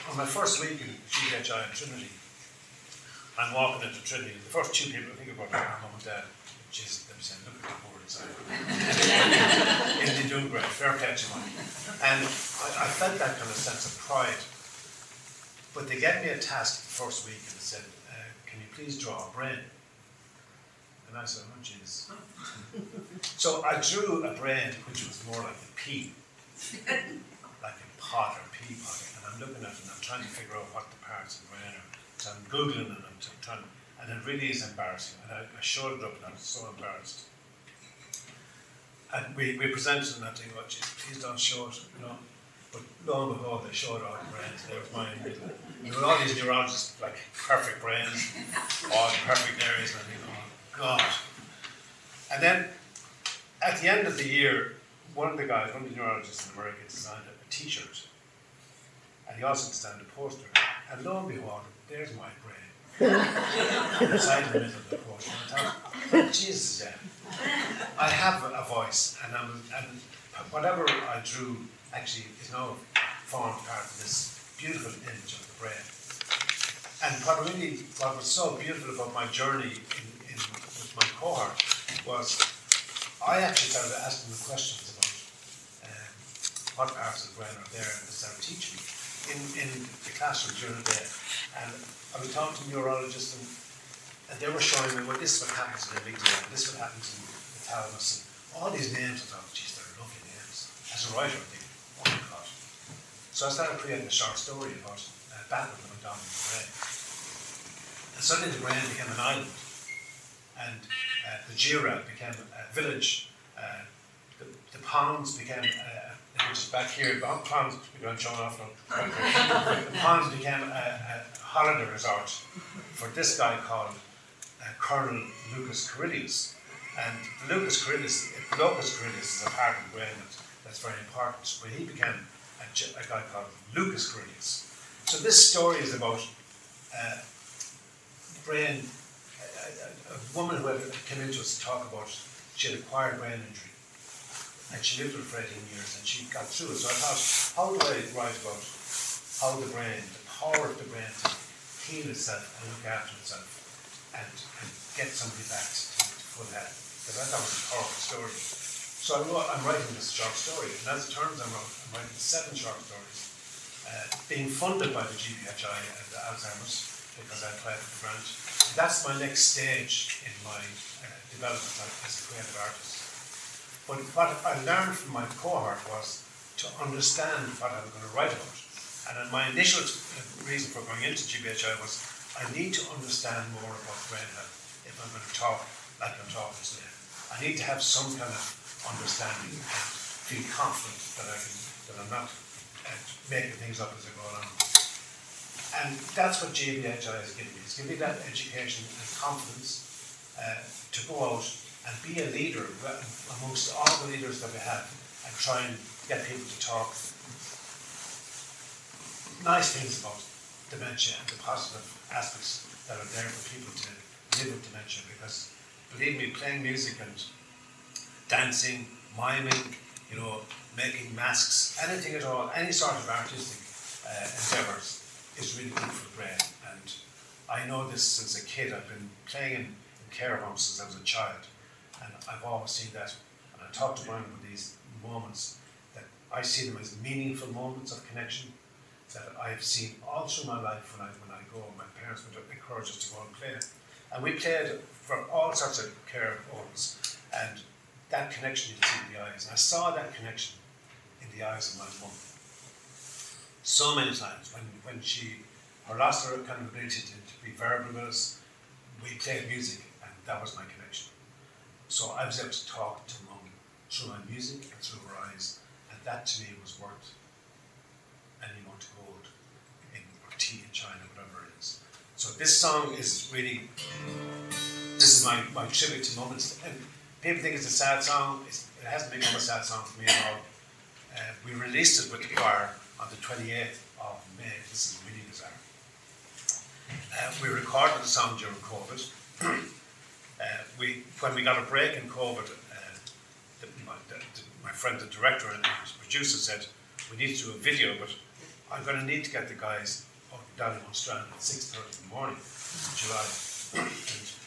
Speaker 4: on my first week in GBHI in Trinity, I'm walking into Trinity, the first two people I think about are my mum and dad. Jesus, they saying, look at the board inside. and they're doing great, fair catch money. And I, I, felt that kind of sense of pride. But they gave me a task the first week and they said, uh, can you please draw a brain? And I said, oh, jeez. so I drew a brain which was more like a pea, like a pot or pea pot. And I'm looking at it and I'm trying to figure out what the parts of the brain are. So I'm Googling and I'm trying, and it really is embarrassing. And I, I showed it up and I was so embarrassed. And we, we presented and I think, oh, geez, please don't show it, you know. But behold, they showed all the brains. There was mine. There were all these neurologists, like perfect brains, all perfect areas, and think, oh, God. And then at the end of the year, one of the guys, one of the neurologists in America, designed a t shirt. And he also designed a poster. And lo and behold, there's my brain. Inside the middle of the poster. I thought, oh, Jesus, yeah. I have a voice, and, I'm, and whatever I drew actually is now formed part of this beautiful image of the brain. And what really, what was so beautiful about my journey in, in with my cohort was I actually started asking the questions about um, what parts of the brain are there, and they started teaching me in, in the classroom during the day. And I was talking to neurologists, and, and they were showing me, well, this is what happens in the amygdala, this is what happens in the thalamus, and all these names. I thought, geez, they're lovely names. As a writer, I think, oh my God. So I started creating a short story about battle that went on in the. And suddenly the brain became an island, and uh, the Jira became a village. Uh, the, the pons became uh, which is back here, pons, we don't show off the pons became a, a, holiday resort for this guy called uh, Colonel Lucas Carillius. And Lucas Carillius, Locus Coeruleus is a part of brain that's very important, but he became a, a, guy called Lucas Carillius. So this story is about uh, brain, a, a, woman who come into us to talk about, she had acquired brain injury and she lived with for 18 years and she got through it. So I thought, how do I write about how the brain, the power of the brain to heal itself and look after itself and, and get somebody back to, to full health? Because I thought it was a powerful story. So I wrote, I'm writing this short story, and as it turns out, I'm writing seven short stories, uh, being funded by the GBHI and the Alzheimer's because I applied for the grant. That's my next stage in my uh, development as a creative artist. But what I learned from my cohort was to understand what I was going to write about. And my initial reason for going into GBHI was I need to understand more about brain health if I'm going to talk like I'm talking today. I need to have some kind of understanding and feel confident that I can that I'm not uh, making things up as I go along. And that's what GBHI has given me. It's given me that education and confidence uh, to go out and be a leader amongst all the leaders that we have and try and get people to talk nice things about dementia and the positive aspects that are there for people to live with dementia because believe me, playing music and dancing, miming, you know, making masks, anything at all, any sort of artistic uh, endeavours is really good for the brain. And I know this since a kid. I've been playing in, in care homes since I was a child, and I've always seen that. And I talk to Brian about these moments that I see them as meaningful moments of connection that I've seen all through my life when I when I go. My parents would encourage us to go and play, and we played for all sorts of care homes, and that connection see in the eyes. And I saw that connection in the eyes of my mum. So many times when when she her lost her kind of ability to, to be verbal with us, we played music, and that was my connection. So I was able to talk to mum through my music and through her eyes, and that to me was worth any amount of gold in or tea in China, whatever it is. So this song is really this is my, my tribute to moments. And people think it's a sad song. It's, it hasn't become a sad song for me at all. Uh, we released it with the choir on the 28th of May. This is really bizarre. Uh, we recorded the song during COVID. uh, we, when we got a break in COVID, uh, the, my, the, the, my friend, the director and producer said, we need to do a video, but I'm going to need to get the guys down in Strand at 6.30 in the morning in July.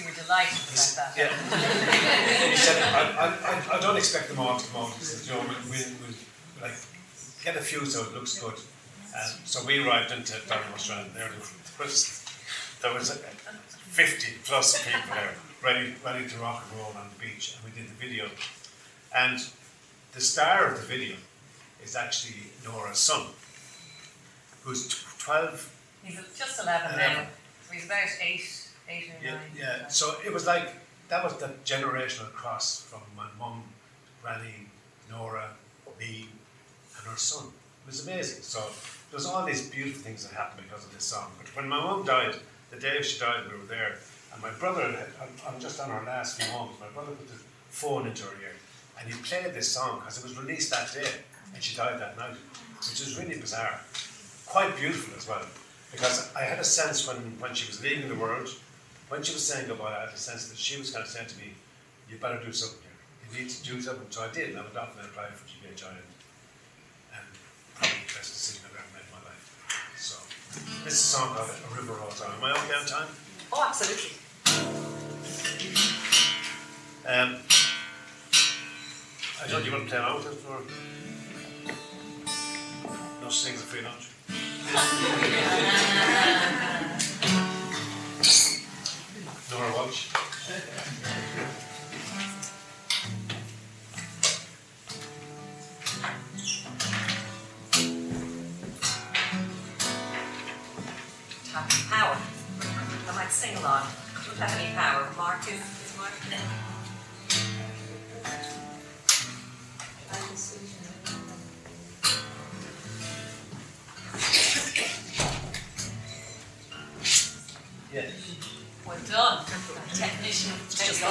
Speaker 5: You were delighted about that.
Speaker 4: Yeah. he said, I, I, I, don't expect them all to come out. He said, you know, we'll, we'll, we'll like, get a few so it looks good. Um, so we arrived into Strand. There was, there was 50 plus people there, ready, ready to rock and roll on the beach, and we did the video. And the star of the video is actually Norah's son, who's 12.
Speaker 5: He's just 11, 11. now. So he's about 8, 8 or
Speaker 4: yeah,
Speaker 5: 9.
Speaker 4: Yeah, so it was like, that was the generational cross from my mum, Granny, Norah, me, and her son. It was amazing. So there's all these beautiful things that happened because of this song. But when my mum died, the day she died, we were there, and my brother, I'm, I'm just on our last few moments, my brother put the phone into her ear, and he played this song because it was released that day and she died that night, which is really bizarre. Quite beautiful as well, because I had a sense when, when she was leaving the world, when she was saying goodbye, I had a sense that she was kind of saying to me, you better do something here. You need to do something. So I did, and I went off and I applied for GBHI, and, and probably the best decision I've ever made in my life. So, this is a song called A River Rolls Time. Am I okay on time?
Speaker 1: Oh, absolutely.
Speaker 4: Um, I don't you want to play along with it, or no such thing as a free lunch?
Speaker 5: Power. I might sing along. Don't have any power. Mark is, is Mark
Speaker 1: Technician.
Speaker 5: Just on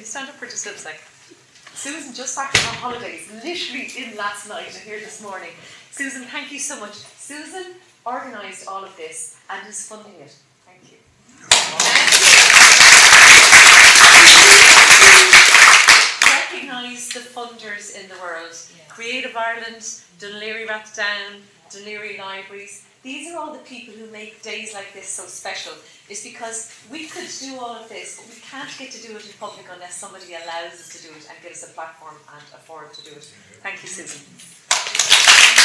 Speaker 4: you
Speaker 1: stand up for just looks like Susan just back from holidays, literally in last night and here this morning. Susan, thank you so much. Susan organised all of this and is funding it. Thank you. Recognise the funders in the world. Creative Ireland, Dún Laoghaire-Rathdown, Dunleary Libraries, these are all the people who make days like this so special, is because we could do all of this, but we can't get to do it in public unless somebody allows us to do it and gives us a platform and a forum to do it. Thank you, Susan.